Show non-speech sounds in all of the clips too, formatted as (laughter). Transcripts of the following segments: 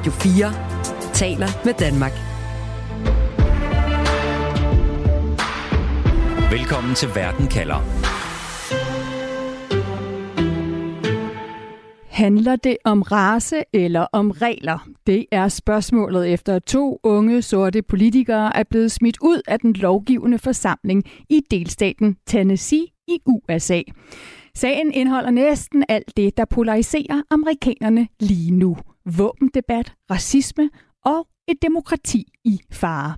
Radio 4 taler med Danmark. Velkommen til Verden kalder. Handler det om race eller om regler? Det er spørgsmålet efter at to unge sorte politikere er blevet smidt ud af den lovgivende forsamling i delstaten Tennessee i USA. Sagen indeholder næsten alt det, der polariserer amerikanerne lige nu. Våbendebat, racisme og et demokrati i fare.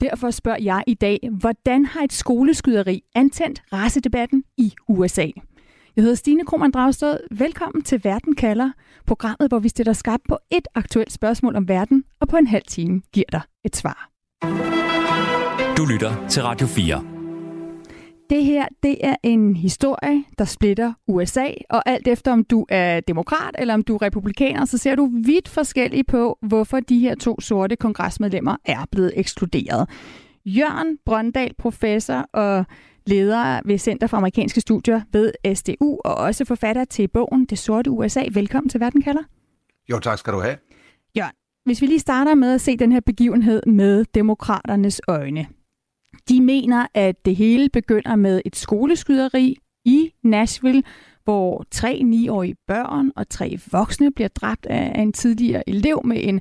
Derfor spørger jeg i dag, hvordan har et skoleskyderi antændt racedebatten i USA? Jeg hedder Stine Krohmann Dragsted. Velkommen til Verden kalder, programmet, hvor vi stiller skab på et aktuelt spørgsmål om verden, og på en halv time giver dig et svar. Du lytter til Radio 4. Det her, det er en historie, der splitter USA, og alt efter om du er demokrat eller om du er republikaner, så ser du vidt forskelligt på, hvorfor de her to sorte kongresmedlemmer er blevet ekskluderet. Jørgen Brøndal, professor og leder ved Center for Amerikanske Studier ved SDU, og også forfatter til bogen Det Sorte USA. Velkommen til Verden kalder. Jo, tak skal du have. Jørgen, hvis vi lige starter med at se den her begivenhed med demokraternes øjne. De mener, at det hele begynder med et skoleskyderi i Nashville, hvor tre 9-årige børn og tre voksne bliver dræbt af en tidligere elev med en,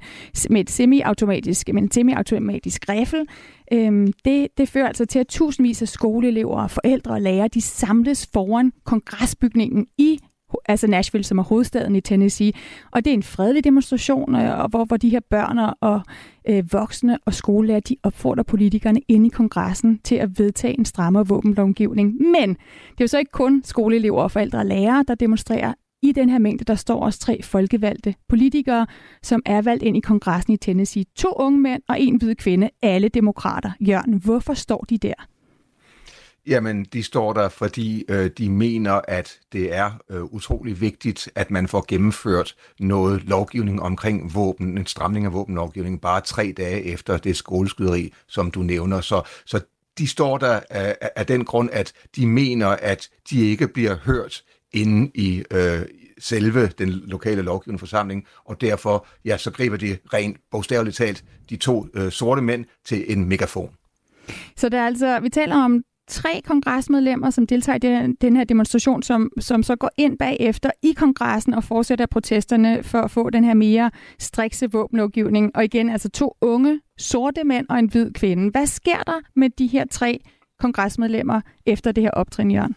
med et semi-automatisk, med en semi-automatisk riffel. Øhm, det, det fører altså til, at tusindvis af skoleelever, forældre og lærere, de samles foran kongresbygningen i altså Nashville, som er hovedstaden i Tennessee. Og det er en fredelig demonstration, øh, og hvor, hvor de her børn og øh, voksne og skolelærer, de opfordrer politikerne inde i kongressen til at vedtage en strammere våbenlovgivning. Men det er jo så ikke kun skoleelever, forældre og lærere, der demonstrerer. I den her mængde, der står også tre folkevalgte politikere, som er valgt ind i kongressen i Tennessee. To unge mænd og en hvid kvinde, alle demokrater. Jørgen, hvorfor står de der? Jamen, de står der, fordi øh, de mener, at det er øh, utrolig vigtigt, at man får gennemført noget lovgivning omkring våben, en stramning af våbenlovgivningen, bare tre dage efter det skoleskyderi, som du nævner. Så, så de står der af, af den grund, at de mener, at de ikke bliver hørt inde i øh, selve den lokale lovgivende forsamling, og derfor ja, så griber de rent bogstaveligt talt de to øh, sorte mænd til en megafon. Så det er altså, vi taler om tre kongresmedlemmer, som deltager i den, den her demonstration, som, som så går ind bagefter i kongressen og fortsætter protesterne for at få den her mere strikse våbenlovgivning. Og igen, altså to unge sorte mænd og en hvid kvinde. Hvad sker der med de her tre kongresmedlemmer efter det her optrin, Jørgen?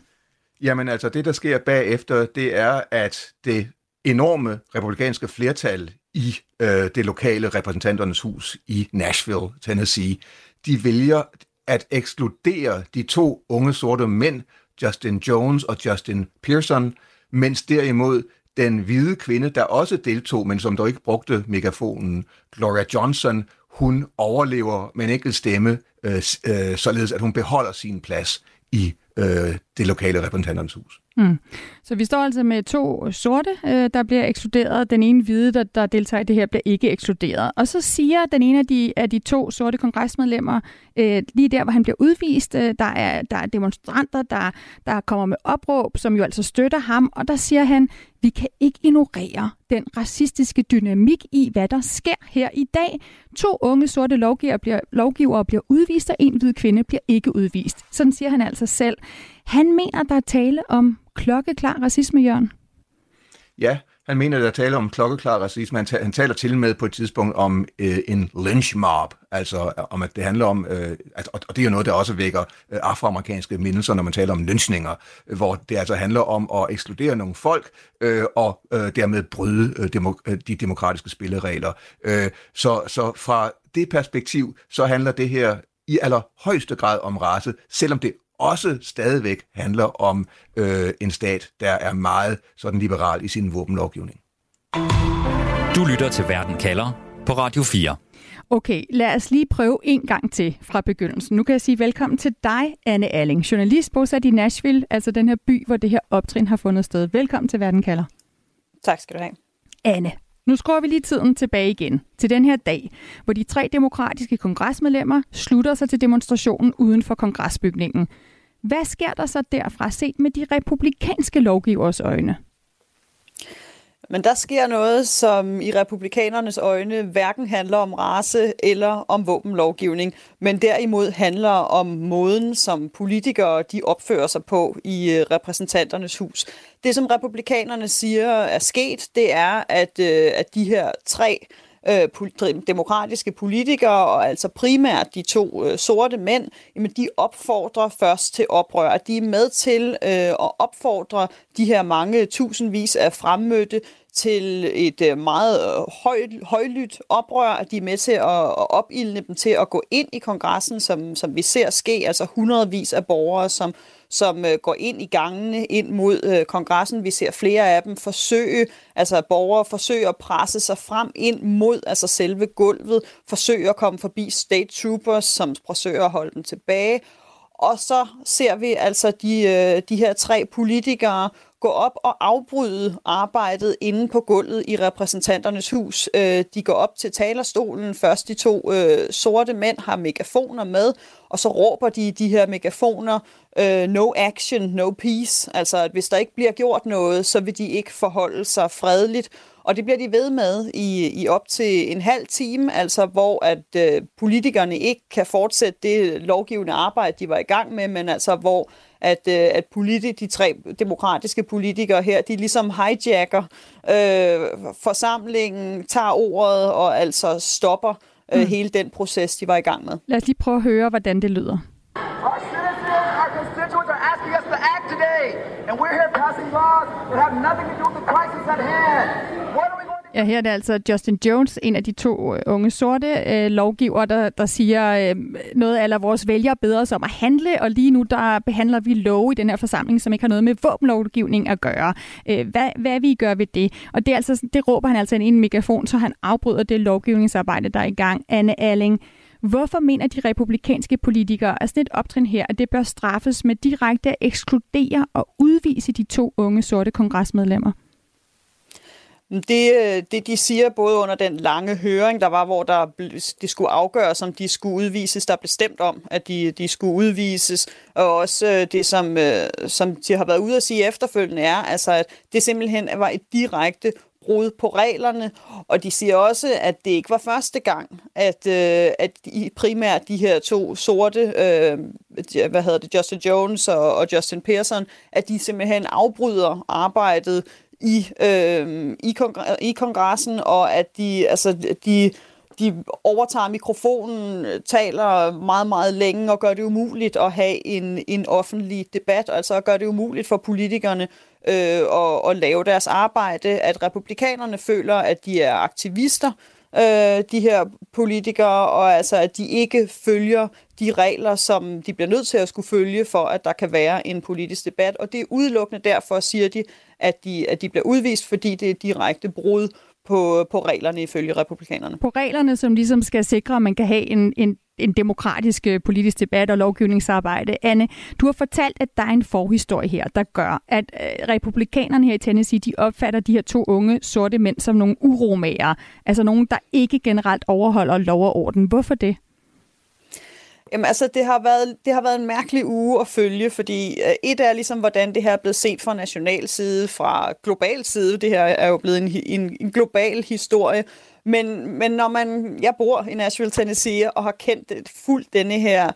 Jamen altså, det der sker bagefter, det er, at det enorme republikanske flertal i øh, det lokale repræsentanternes hus i Nashville, Tennessee, de vælger at ekskludere de to unge sorte mænd, Justin Jones og Justin Pearson, mens derimod den hvide kvinde, der også deltog, men som dog ikke brugte megafonen, Gloria Johnson, hun overlever med en enkelt stemme, øh, øh, således at hun beholder sin plads i øh, det lokale repræsentanternes hus. Mm. Så vi står altså med to sorte, øh, der bliver ekskluderet. Den ene hvide, der, der deltager i det her, bliver ikke ekskluderet. Og så siger den ene af de, af de to sorte kongresmedlemmer, øh, lige der, hvor han bliver udvist, øh, der, er, der er demonstranter, der, der kommer med opråb, som jo altså støtter ham, og der siger han, vi kan ikke ignorere den racistiske dynamik i, hvad der sker her i dag. To unge sorte lovgivere bliver, lovgivere bliver udvist, og en hvid kvinde bliver ikke udvist. Sådan siger han altså selv. Han mener, der er tale om klokkeklar racisme, Jørgen. Ja, han mener, der er tale om klokkeklar racisme. Han, han taler til med på et tidspunkt om øh, en lynch mob, altså øh, om at det handler om, øh, at, og det er jo noget, der også vækker øh, afroamerikanske mindelser, når man taler om lynchninger, hvor det altså handler om at ekskludere nogle folk øh, og øh, dermed bryde øh, demok- øh, de demokratiske spilleregler. Øh, så, så fra det perspektiv, så handler det her i allerhøjeste grad om race, selvom det også stadigvæk handler om øh, en stat, der er meget sådan liberal i sin våbenlovgivning. Du lytter til Verden kalder på Radio 4. Okay, lad os lige prøve en gang til fra begyndelsen. Nu kan jeg sige velkommen til dig, Anne Alling, journalist bosat i Nashville, altså den her by, hvor det her optrin har fundet sted. Velkommen til Verden kalder. Tak skal du have. Anne, nu skruer vi lige tiden tilbage igen til den her dag, hvor de tre demokratiske kongresmedlemmer slutter sig til demonstrationen uden for kongresbygningen. Hvad sker der så derfra set med de republikanske lovgivers øjne? Men der sker noget, som i republikanernes øjne hverken handler om race eller om våbenlovgivning, men derimod handler om måden, som politikere de opfører sig på i øh, repræsentanternes hus. Det, som republikanerne siger er sket, det er, at, øh, at de her tre øh, Øh, demokratiske politikere, og altså primært de to øh, sorte mænd, jamen de opfordrer først til oprør. De er med til øh, at opfordre de her mange tusindvis af fremmødte til et øh, meget øh, høj, højlydt oprør, at de er med til at, at opildne dem til at gå ind i kongressen, som, som vi ser ske, altså hundredvis af borgere, som som øh, går ind i gangene ind mod øh, kongressen. Vi ser flere af dem forsøge, altså borgere forsøge at presse sig frem ind mod altså selve gulvet, forsøge at komme forbi state troopers, som forsøger at holde dem tilbage. Og så ser vi altså de, øh, de her tre politikere gå op og afbryde arbejdet inde på gulvet i repræsentanternes hus. Øh, de går op til talerstolen. Først de to øh, sorte mænd har megafoner med, og så råber de de her megafoner, øh, no action, no peace. Altså, at hvis der ikke bliver gjort noget, så vil de ikke forholde sig fredeligt. Og det bliver de ved med i, i op til en halv time, altså hvor at øh, politikerne ikke kan fortsætte det lovgivende arbejde, de var i gang med, men altså hvor at, øh, at politi- de tre demokratiske politikere her, de ligesom hijacker øh, forsamlingen, tager ordet og altså stopper øh, mm. hele den proces, de var i gang med. Lad os lige prøve at høre, hvordan det lyder. Our citizens, our constituents are asking us to act today, and we're here passing laws that have nothing to do with the crisis at hand. Ja, her er det altså Justin Jones, en af de to øh, unge sorte øh, lovgiver, der, der siger øh, noget af vores vælgere bedre os om at handle, og lige nu der behandler vi lov i den her forsamling, som ikke har noget med våbenlovgivning at gøre. Øh, hvad, hvad vi gør ved det? Og det, er altså, det råber han altså ind i en megafon, så han afbryder det lovgivningsarbejde, der er i gang. Anne Alling, Hvorfor mener de republikanske politikere, at sådan et optrin her, at det bør straffes med direkte at ekskludere og udvise de to unge sorte kongresmedlemmer? Det, øh, det, de siger både under den lange høring, der var, hvor der, det skulle afgøres, om de skulle udvises, der bestemt om, at de, de skulle udvises, og også øh, det, som, øh, som de har været ude at sige efterfølgende, er, altså, at det simpelthen var et direkte brud på reglerne, og de siger også, at det ikke var første gang, at, øh, at primært de her to sorte, øh, hvad hedder det, Justin Jones og, og Justin Pearson, at de simpelthen afbryder arbejdet i, øh, i, kongre- i kongressen, og at de, altså, de, de overtager mikrofonen, taler meget, meget længe og gør det umuligt at have en, en offentlig debat, altså gør det umuligt for politikerne øh, at, at lave deres arbejde, at republikanerne føler, at de er aktivister, øh, øh, de her politikere, og altså at de ikke følger de regler, som de bliver nødt til at skulle følge, for at der kan være en politisk debat. Og det er udelukkende derfor, siger de, at de, at de bliver udvist, fordi det er direkte brud på, på reglerne ifølge republikanerne. På reglerne, som ligesom skal sikre, at man kan have en, en, en demokratisk øh, politisk debat og lovgivningsarbejde. Anne, du har fortalt, at der er en forhistorie her, der gør, at øh, republikanerne her i Tennessee, de opfatter de her to unge sorte mænd som nogle uromager. Altså nogen, der ikke generelt overholder lov og orden. Hvorfor det? Jamen altså, det har, været, det har været en mærkelig uge at følge, fordi øh, et er ligesom, hvordan det her er blevet set fra national side, fra global side. Det her er jo blevet en, en, en global historie. Men, men når man, jeg bor i Nashville, Tennessee, og har kendt fuldt denne her,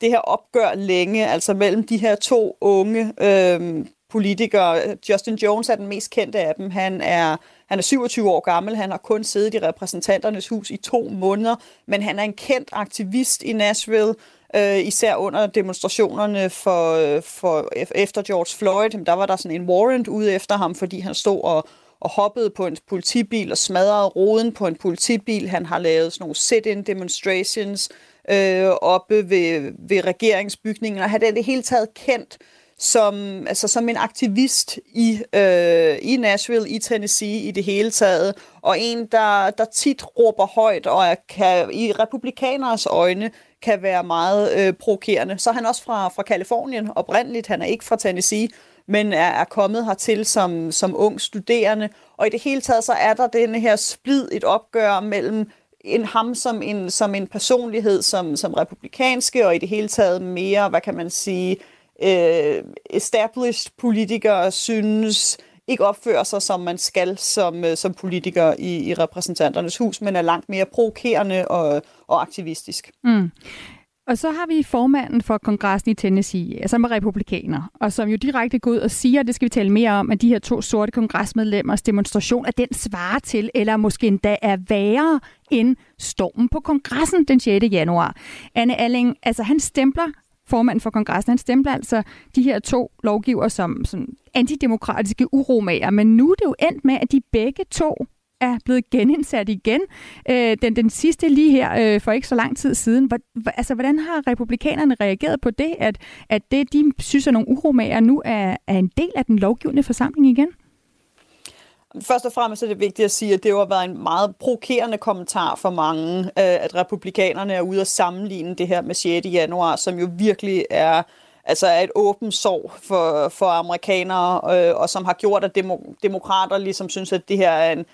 det her opgør længe, altså mellem de her to unge øhm, politikere. Justin Jones er den mest kendte af dem. Han er han er 27 år gammel, han har kun siddet i repræsentanternes hus i to måneder, men han er en kendt aktivist i Nashville, øh, især under demonstrationerne for, for efter George Floyd. Der var der sådan en warrant ude efter ham, fordi han stod og, og hoppede på en politibil og smadrede roden på en politibil. Han har lavet sådan nogle sit-in demonstrations øh, oppe ved, ved regeringsbygningen, og han er det hele taget kendt som, altså som en aktivist i, øh, i Nashville, i Tennessee i det hele taget, og en, der, der tit råber højt og er, kan, i republikaneres øjne kan være meget øh, provokerende. Så er han også fra, fra Kalifornien oprindeligt, han er ikke fra Tennessee, men er, er kommet hertil som, som ung studerende, og i det hele taget så er der denne her splid, et opgør mellem en ham som en, som en personlighed, som, som republikanske, og i det hele taget mere, hvad kan man sige, øh, established politikere synes ikke opfører sig, som man skal som, øh, som politiker i, i repræsentanternes hus, men er langt mere provokerende og, og aktivistisk. Mm. Og så har vi formanden for kongressen i Tennessee, som er republikaner, og som jo direkte går ud og siger, det skal vi tale mere om, at de her to sorte kongresmedlemmers demonstration, at den svarer til, eller måske endda er værre end stormen på kongressen den 6. januar. Anne Alling, altså han stempler formanden for kongressen, han stempler altså de her to lovgiver som, som antidemokratiske uromager, men nu er det jo endt med, at de begge to er blevet genindsat igen. Øh, den, den sidste lige her øh, for ikke så lang tid siden. Hvor, altså, hvordan har republikanerne reageret på det, at, at det, de synes er nogle uromager, nu er, er en del af den lovgivende forsamling igen? Først og fremmest er det vigtigt at sige, at det har været en meget provokerende kommentar for mange, øh, at republikanerne er ude at sammenligne det her med 6. januar, som jo virkelig er altså er et åbent sorg for, for amerikanere, øh, og som har gjort, at demo, demokrater ligesom synes, at det her er en,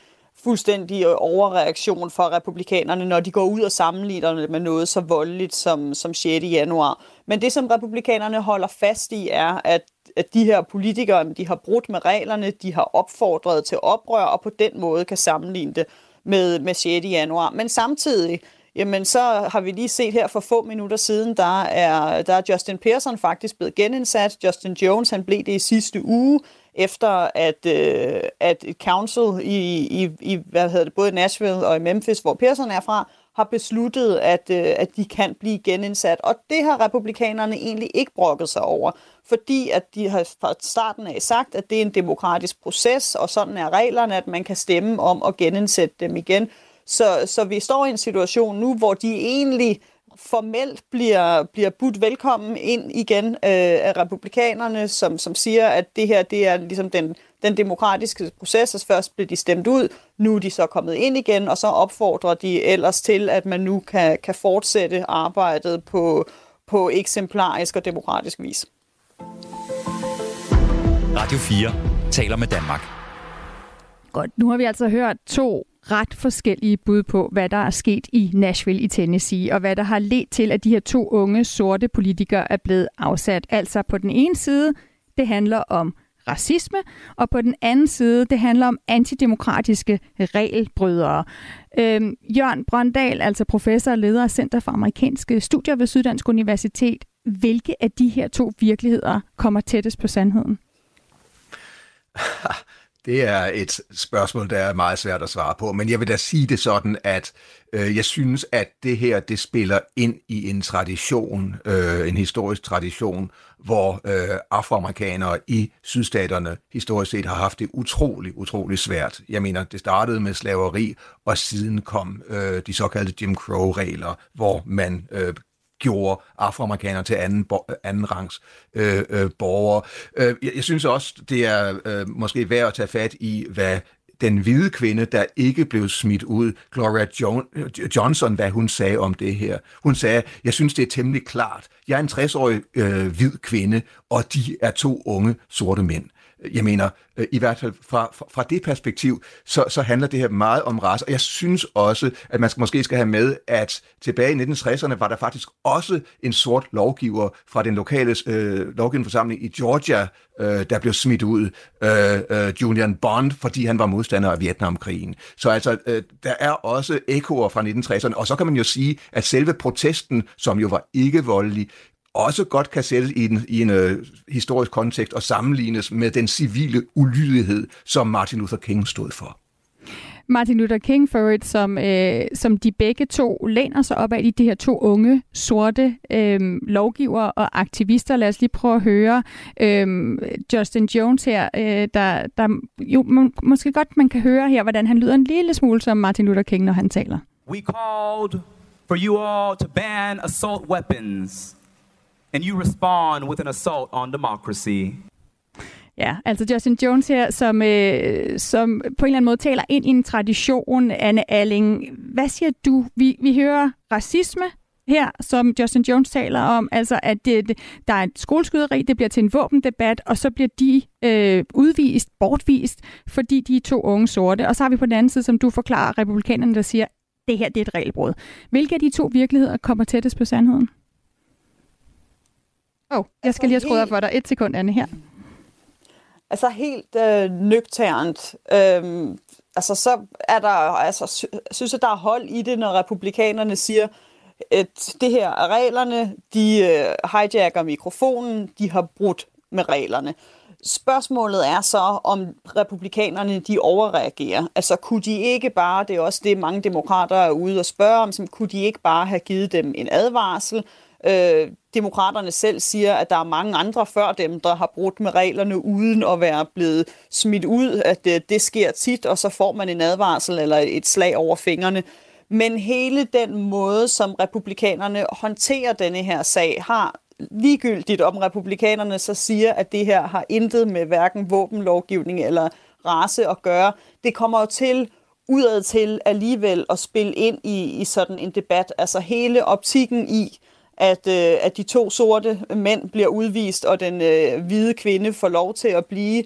fuldstændig øh, overreaktion for republikanerne, når de går ud og sammenligner det med noget så voldeligt som, som 6. januar. Men det, som republikanerne holder fast i, er, at, at de her politikere, de har brudt med reglerne, de har opfordret til oprør, og på den måde kan sammenligne det med, med 6. januar. Men samtidig, jamen så har vi lige set her for få minutter siden, der er, der er Justin Pearson faktisk blevet genindsat. Justin Jones, han blev det i sidste uge efter at, øh, at et council i, i, i hvad hedder det, både Nashville og i Memphis, hvor Pearson er fra, har besluttet, at, øh, at de kan blive genindsat. Og det har republikanerne egentlig ikke brokket sig over, fordi at de har fra starten af sagt, at det er en demokratisk proces, og sådan er reglerne, at man kan stemme om at genindsætte dem igen. Så, så vi står i en situation nu, hvor de egentlig formelt bliver, bliver budt velkommen ind igen øh, af republikanerne, som, som siger, at det her det er ligesom den, den demokratiske proces, og først blev de stemt ud, nu er de så kommet ind igen, og så opfordrer de ellers til, at man nu kan, kan fortsætte arbejdet på, på eksemplarisk og demokratisk vis. Radio 4 taler med Danmark. Godt, nu har vi altså hørt to ret forskellige bud på, hvad der er sket i Nashville i Tennessee, og hvad der har ledt til, at de her to unge sorte politikere er blevet afsat. Altså på den ene side, det handler om racisme, og på den anden side, det handler om antidemokratiske regelbrydere. Øhm, Jørgen Brøndal, altså professor og leder af Center for Amerikanske Studier ved Syddansk Universitet. Hvilke af de her to virkeligheder kommer tættest på sandheden? (laughs) Det er et spørgsmål, der er meget svært at svare på, men jeg vil da sige det sådan, at øh, jeg synes, at det her det spiller ind i en tradition, øh, en historisk tradition, hvor øh, afroamerikanere i sydstaterne historisk set har haft det utrolig, utrolig svært. Jeg mener, det startede med slaveri, og siden kom øh, de såkaldte Jim Crow-regler, hvor man øh, gjorde afroamerikanere til anden, anden rangs øh, øh, borgere. Øh, jeg, jeg synes også, det er øh, måske værd at tage fat i, hvad den hvide kvinde, der ikke blev smidt ud, Gloria jo- Johnson, hvad hun sagde om det her. Hun sagde, jeg synes, det er temmelig klart. Jeg er en 60-årig øh, hvid kvinde, og de er to unge sorte mænd. Jeg mener, øh, i hvert fald fra, fra, fra det perspektiv, så, så handler det her meget om race. Og jeg synes også, at man skal, måske skal have med, at tilbage i 1960'erne var der faktisk også en sort lovgiver fra den lokale øh, lovgivende forsamling i Georgia, øh, der blev smidt ud, øh, øh, Julian Bond, fordi han var modstander af Vietnamkrigen. Så altså, øh, der er også ekoer fra 1960'erne, og så kan man jo sige, at selve protesten, som jo var ikke voldelig, også godt kan sættes i en, i en uh, historisk kontekst og sammenlignes med den civile ulydighed, som Martin Luther King stod for. Martin Luther King for it, som, øh, som de begge to læner sig op af i de her to unge, sorte øh, lovgiver og aktivister. Lad os lige prøve at høre øh, Justin Jones her, øh, der, der jo må, måske godt man kan høre her, hvordan han lyder en lille smule som Martin Luther King, når han taler. We called for you all to ban assault weapons and you respond with an assault on democracy. Ja, altså Justin Jones her, som, øh, som på en eller anden måde taler ind i en tradition, Anne Alling. Hvad siger du? Vi, vi hører racisme her, som Justin Jones taler om, altså at det, det, der er et skoleskyderi, det bliver til en våbendebat, og så bliver de øh, udvist, bortvist, fordi de er to unge sorte. Og så har vi på den anden side, som du forklarer, republikanerne, der siger, det her det er et regelbrud. Hvilke af de to virkeligheder kommer tættest på sandheden? Åh, oh, jeg skal lige have skruet for dig. Et sekund, Anne, her. Altså helt øh, nøgternt, Øhm, altså så er der, altså synes jeg, der er hold i det, når republikanerne siger, at det her er reglerne, de øh, hijacker mikrofonen, de har brudt med reglerne. Spørgsmålet er så, om republikanerne de overreagerer. Altså kunne de ikke bare, det er også det mange demokrater er ude og spørge om, som, kunne de ikke bare have givet dem en advarsel? Øh, demokraterne selv siger, at der er mange andre før dem, der har brudt med reglerne uden at være blevet smidt ud, at det, det sker tit, og så får man en advarsel eller et slag over fingrene. Men hele den måde, som republikanerne håndterer denne her sag, har ligegyldigt om republikanerne så siger, at det her har intet med hverken våbenlovgivning eller race at gøre. Det kommer jo til udad til alligevel at spille ind i, i sådan en debat. Altså hele optikken i, at, øh, at de to sorte mænd bliver udvist, og den øh, hvide kvinde får lov til at blive.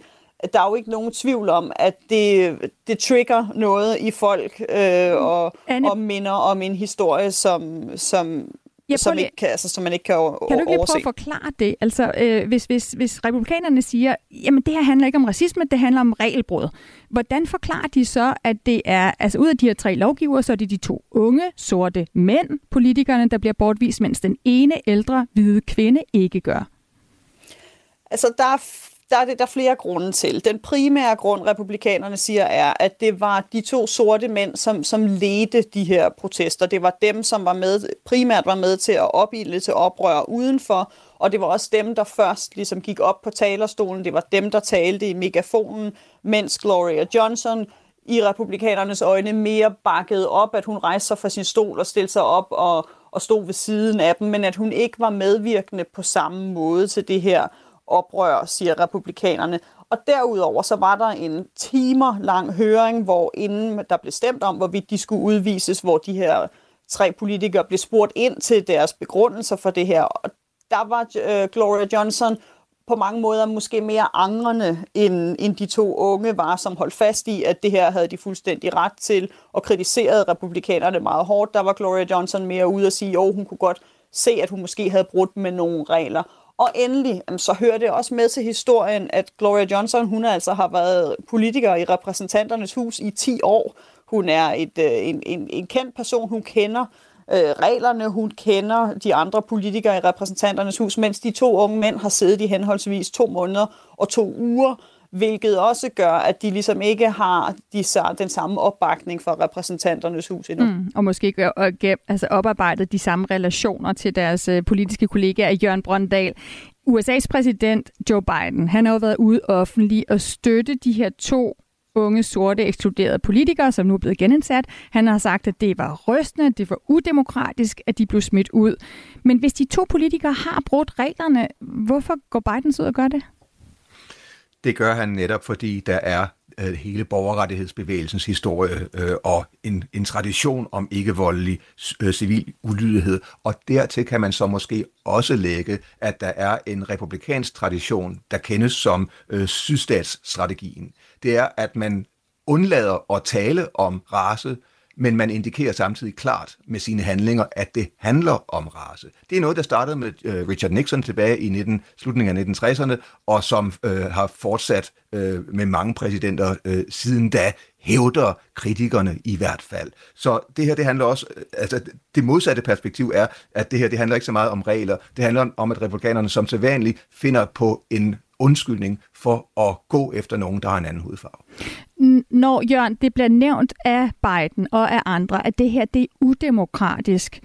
Der er jo ikke nogen tvivl om, at det, det trigger noget i folk, øh, og, og minder om en historie, som, som Ja, som, ikke kan, altså, som man ikke kan overse. Kan du ikke lige prøve at forklare det? Altså, øh, hvis, hvis, hvis republikanerne siger, jamen det her handler ikke om racisme, det handler om regelbrud. Hvordan forklarer de så, at det er, altså ud af de her tre lovgivere, så er det de to unge, sorte mænd, politikerne, der bliver bortvist, mens den ene ældre, hvide kvinde ikke gør? Altså, der er der er det der flere grunde til. Den primære grund, republikanerne siger, er, at det var de to sorte mænd, som, som ledte de her protester. Det var dem, som var med, primært var med til at opilde til oprør udenfor, og det var også dem, der først ligesom gik op på talerstolen. Det var dem, der talte i megafonen, mens Gloria Johnson i republikanernes øjne mere bakkede op, at hun rejste sig fra sin stol og stillede sig op og, og stod ved siden af dem, men at hun ikke var medvirkende på samme måde til det her oprør, siger republikanerne. Og derudover så var der en timer lang høring, hvor inden der blev stemt om, hvorvidt de skulle udvises, hvor de her tre politikere blev spurgt ind til deres begrundelser for det her. Og der var øh, Gloria Johnson på mange måder måske mere angrende, end, end de to unge var, som holdt fast i, at det her havde de fuldstændig ret til, og kritiserede republikanerne meget hårdt. Der var Gloria Johnson mere ude at sige, jo, hun kunne godt se, at hun måske havde brudt med nogle regler. Og endelig, så hører det også med til historien, at Gloria Johnson, hun altså har været politiker i repræsentanternes hus i 10 år. Hun er et, øh, en, en, en kendt person, hun kender øh, reglerne, hun kender de andre politikere i repræsentanternes hus, mens de to unge mænd har siddet i henholdsvis to måneder og to uger hvilket også gør, at de ligesom ikke har de, den samme opbakning fra repræsentanternes hus endnu. Mm, og måske ikke altså oparbejdet de samme relationer til deres øh, politiske kollegaer, Jørgen Brøndal. USA's præsident Joe Biden, han har jo været ude offentlig og støtte de her to unge, sorte, ekskluderede politikere, som nu er blevet genindsat. Han har sagt, at det var rystende, det var udemokratisk, at de blev smidt ud. Men hvis de to politikere har brudt reglerne, hvorfor går Biden ud og gør det? Det gør han netop, fordi der er øh, hele borgerrettighedsbevægelsens historie øh, og en, en tradition om ikke-voldelig øh, civil ulydighed. Og dertil kan man så måske også lægge, at der er en republikansk tradition, der kendes som øh, sydstatsstrategien. Det er, at man undlader at tale om race, men man indikerer samtidig klart med sine handlinger, at det handler om race. Det er noget, der startede med øh, Richard Nixon tilbage i 19, slutningen af 1960'erne, og som øh, har fortsat øh, med mange præsidenter øh, siden da, hævder kritikerne i hvert fald. Så det her, det handler også, øh, altså det modsatte perspektiv er, at det her, det handler ikke så meget om regler, det handler om, at republikanerne som sædvanligt finder på en undskyldning for at gå efter nogen, der har en anden hudfarve. Når, Jørgen, det bliver nævnt af Biden og af andre, at det her det er udemokratisk,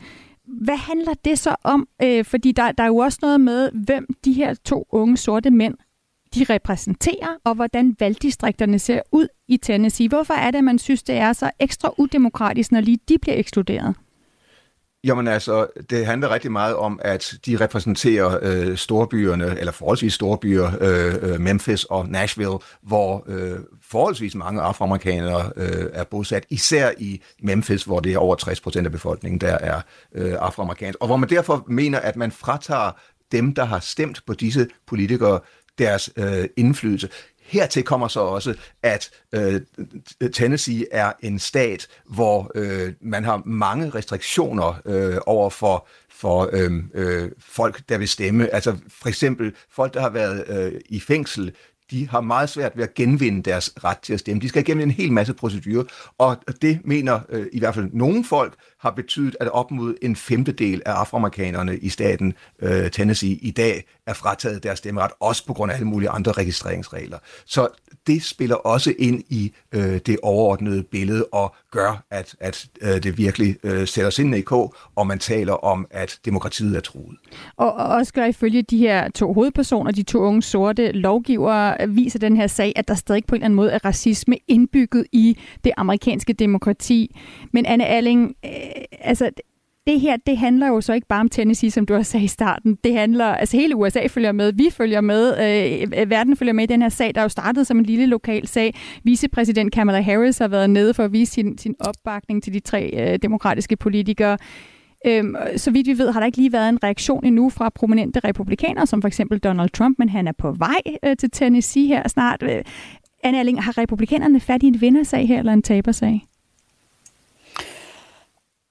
hvad handler det så om? Øh, fordi der, der er jo også noget med, hvem de her to unge sorte mænd de repræsenterer, og hvordan valgdistrikterne ser ud i Tennessee. Hvorfor er det, at man synes, det er så ekstra udemokratisk, når lige de bliver ekskluderet? Jamen altså, det handler rigtig meget om, at de repræsenterer øh, storbyerne, eller forholdsvis storbyer, øh, øh, Memphis og Nashville, hvor øh, forholdsvis mange afroamerikanere øh, er bosat, især i Memphis, hvor det er over 60 procent af befolkningen, der er øh, afroamerikansk, og hvor man derfor mener, at man fratager dem, der har stemt på disse politikere, deres øh, indflydelse. Hertil kommer så også, at øh, Tennessee er en stat, hvor øh, man har mange restriktioner øh, over for for øh, øh, folk, der vil stemme. Altså for eksempel folk, der har været øh, i fængsel, de har meget svært ved at genvinde deres ret til at stemme. De skal igennem en hel masse procedurer, og det mener øh, i hvert fald nogle folk har betydet, at op mod en femtedel af afroamerikanerne i staten øh, Tennessee i dag er frataget deres stemmeret, også på grund af alle mulige andre registreringsregler. Så det spiller også ind i øh, det overordnede billede og gør, at, at øh, det virkelig øh, sætter sig i kog, og man taler om, at demokratiet er truet. Og, og også gør ifølge de her to hovedpersoner, de to unge sorte lovgivere, viser den her sag, at der stadig på en eller anden måde er racisme indbygget i det amerikanske demokrati. Men Anne Alling, altså det her, det handler jo så ikke bare om Tennessee, som du har sagt i starten. Det handler, altså hele USA følger med, vi følger med, øh, verden følger med i den her sag, der er jo startet som en lille lokal sag. Vicepræsident Kamala Harris har været nede for at vise sin, sin opbakning til de tre øh, demokratiske politikere. Øhm, så vidt vi ved, har der ikke lige været en reaktion endnu fra prominente republikanere, som for eksempel Donald Trump, men han er på vej øh, til Tennessee her snart. Øh, Anne Erling, har republikanerne fat i en vindersag her, eller en tabersag?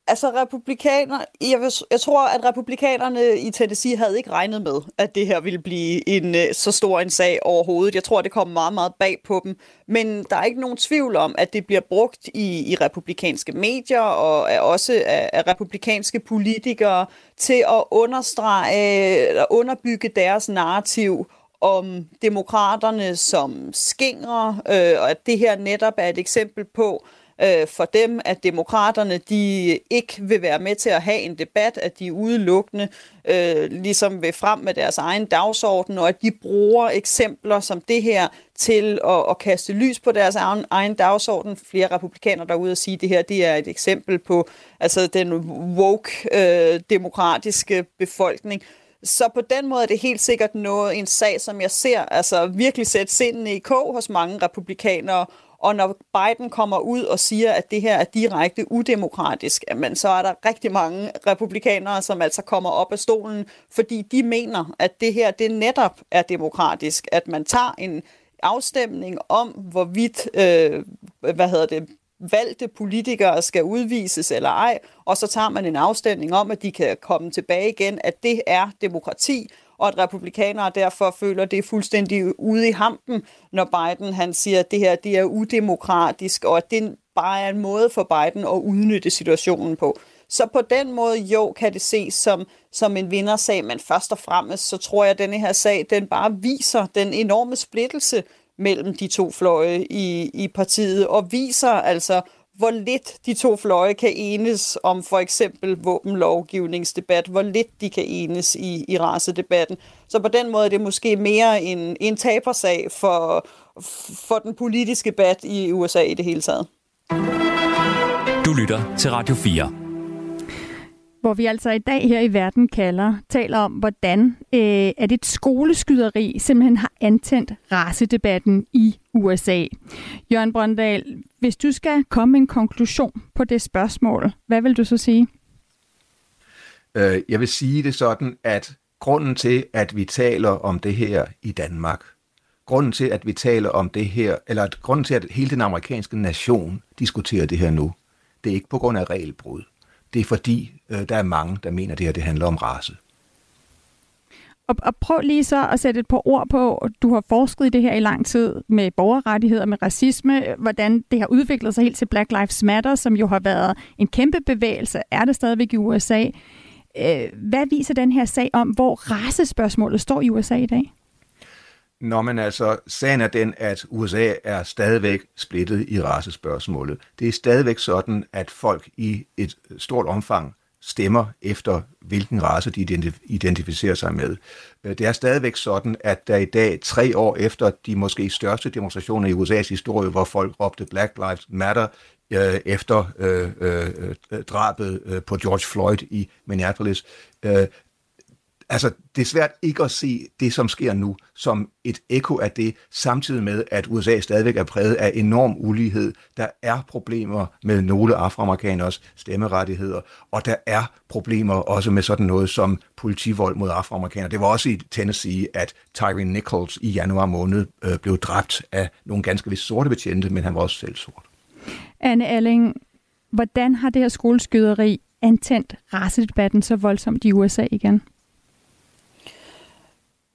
Altså republikaner, jeg, vil, jeg tror, at republikanerne i Tennessee havde ikke regnet med, at det her ville blive en øh, så stor en sag overhovedet. Jeg tror, det kom meget, meget bag på dem. Men der er ikke nogen tvivl om, at det bliver brugt i, i republikanske medier og er også af, af republikanske politikere til at understrege eller underbygge deres narrativ om demokraterne som skingre, øh, og at det her netop er et eksempel på, øh, Øh, for dem, at demokraterne de ikke vil være med til at have en debat, at de udelukkende øh, ligesom vil frem med deres egen dagsorden, og at de bruger eksempler som det her til at, at kaste lys på deres egen, egen dagsorden. Flere republikanere derude at sige, at det her det er et eksempel på altså den woke øh, demokratiske befolkning. Så på den måde er det helt sikkert noget, en sag, som jeg ser altså virkelig sætte sindene i kog hos mange republikanere, og når Biden kommer ud og siger, at det her er direkte udemokratisk, jamen, så er der rigtig mange republikanere, som altså kommer op af stolen, fordi de mener, at det her det netop er demokratisk, at man tager en afstemning om, hvorvidt øh, hvad hedder det, valgte politikere skal udvises eller ej, og så tager man en afstemning om, at de kan komme tilbage igen, at det er demokrati, og at republikanere derfor føler, at det er fuldstændig ude i hampen, når Biden han siger, at det her det er udemokratisk, og at det bare er en måde for Biden at udnytte situationen på. Så på den måde, jo, kan det ses som, som en vindersag, men først og fremmest, så tror jeg, at denne her sag, den bare viser den enorme splittelse mellem de to fløje i, i partiet, og viser altså, hvor lidt de to fløje kan enes om for eksempel våbenlovgivningsdebat, hvor lidt de kan enes i, i racedebatten. Så på den måde er det måske mere en, en tabersag for, for den politiske debat i USA i det hele taget. Du lytter til Radio 4 hvor vi altså i dag her i Verden kalder, taler om, hvordan øh, at et skoleskyderi simpelthen har antændt racedebatten i USA. Jørgen Brøndal, hvis du skal komme med en konklusion på det spørgsmål, hvad vil du så sige? Øh, jeg vil sige det sådan, at grunden til, at vi taler om det her i Danmark, grunden til, at vi taler om det her, eller at grunden til, at hele den amerikanske nation diskuterer det her nu, det er ikke på grund af regelbrud det er fordi, øh, der er mange, der mener, at det her det handler om race. Og, og prøv lige så at sætte et par ord på, du har forsket i det her i lang tid med borgerrettigheder, med racisme, hvordan det har udviklet sig helt til Black Lives Matter, som jo har været en kæmpe bevægelse, er det stadigvæk i USA. Øh, hvad viser den her sag om, hvor racespørgsmålet står i USA i dag? Nå, men altså, sagen er den, at USA er stadigvæk splittet i racespørgsmålet. Det er stadigvæk sådan, at folk i et stort omfang stemmer efter, hvilken race de identificerer sig med. Øh, det er stadigvæk sådan, at der i dag, tre år efter de måske største demonstrationer i USA's historie, hvor folk råbte Black Lives Matter øh, efter øh, øh, øh drabet øh, på George Floyd i Minneapolis, øh, altså, det er svært ikke at se det, som sker nu, som et ekko af det, samtidig med, at USA stadigvæk er præget af enorm ulighed. Der er problemer med nogle afroamerikaners stemmerettigheder, og der er problemer også med sådan noget som politivold mod afroamerikanere. Det var også i Tennessee, at Tyree Nichols i januar måned øh, blev dræbt af nogle ganske vist sorte betjente, men han var også selv sort. Anne Alling, hvordan har det her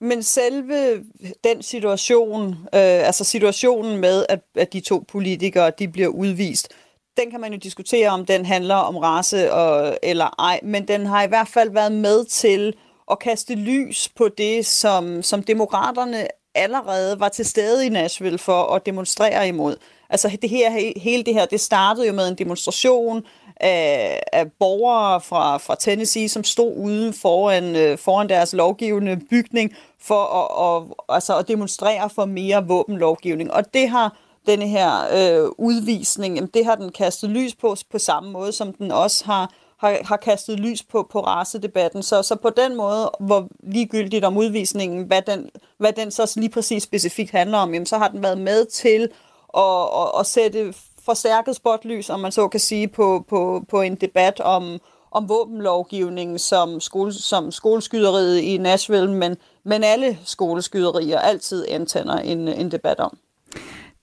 men selve den situation, øh, altså situationen med, at, at de to politikere, de bliver udvist, den kan man jo diskutere, om den handler om race og, eller ej, men den har i hvert fald været med til at kaste lys på det, som, som demokraterne allerede var til stede i Nashville for at demonstrere imod. Altså det her, hele det her, det startede jo med en demonstration af, af borgere fra, fra Tennessee, som stod ude foran, øh, foran deres lovgivende bygning for at, og, altså at demonstrere for mere våbenlovgivning. Og det har denne her øh, udvisning, jamen, det har den kastet lys på på samme måde, som den også har, har, har kastet lys på på racedebatten. Så, så på den måde, hvor ligegyldigt om udvisningen, hvad den, hvad den så lige præcis specifikt handler om, jamen, så har den været med til at, at, at sætte forstærket spotlys, om man så kan sige, på, på, på en debat om, om våbenlovgivningen som, skole, som skoleskyderiet i Nashville, men, men alle skoleskyderier altid antænder en, en debat om.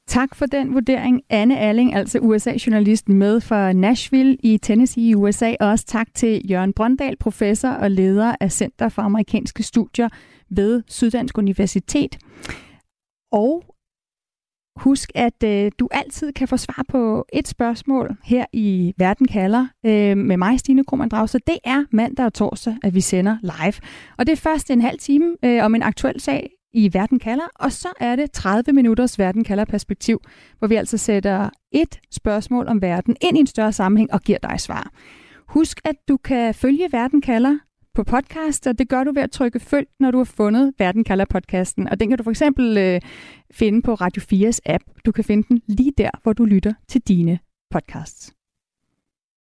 Tak for den vurdering, Anne Alling, altså USA-journalist med fra Nashville i Tennessee i USA. Og også tak til Jørgen Brøndal, professor og leder af Center for Amerikanske Studier ved Syddansk Universitet. Og Husk, at øh, du altid kan få svar på et spørgsmål her i Verden kalder øh, med mig, Stine Krohmann Så det er mandag og torsdag, at vi sender live. Og det er først en halv time øh, om en aktuel sag i Verden kalder, og så er det 30 minutters Verden kalder perspektiv, hvor vi altså sætter et spørgsmål om verden ind i en større sammenhæng og giver dig svar. Husk, at du kan følge Verden kalder på podcast, og det gør du ved at trykke følg, når du har fundet Verden kalder podcasten. Og den kan du for eksempel øh, finde på Radio 4's app. Du kan finde den lige der, hvor du lytter til dine podcasts.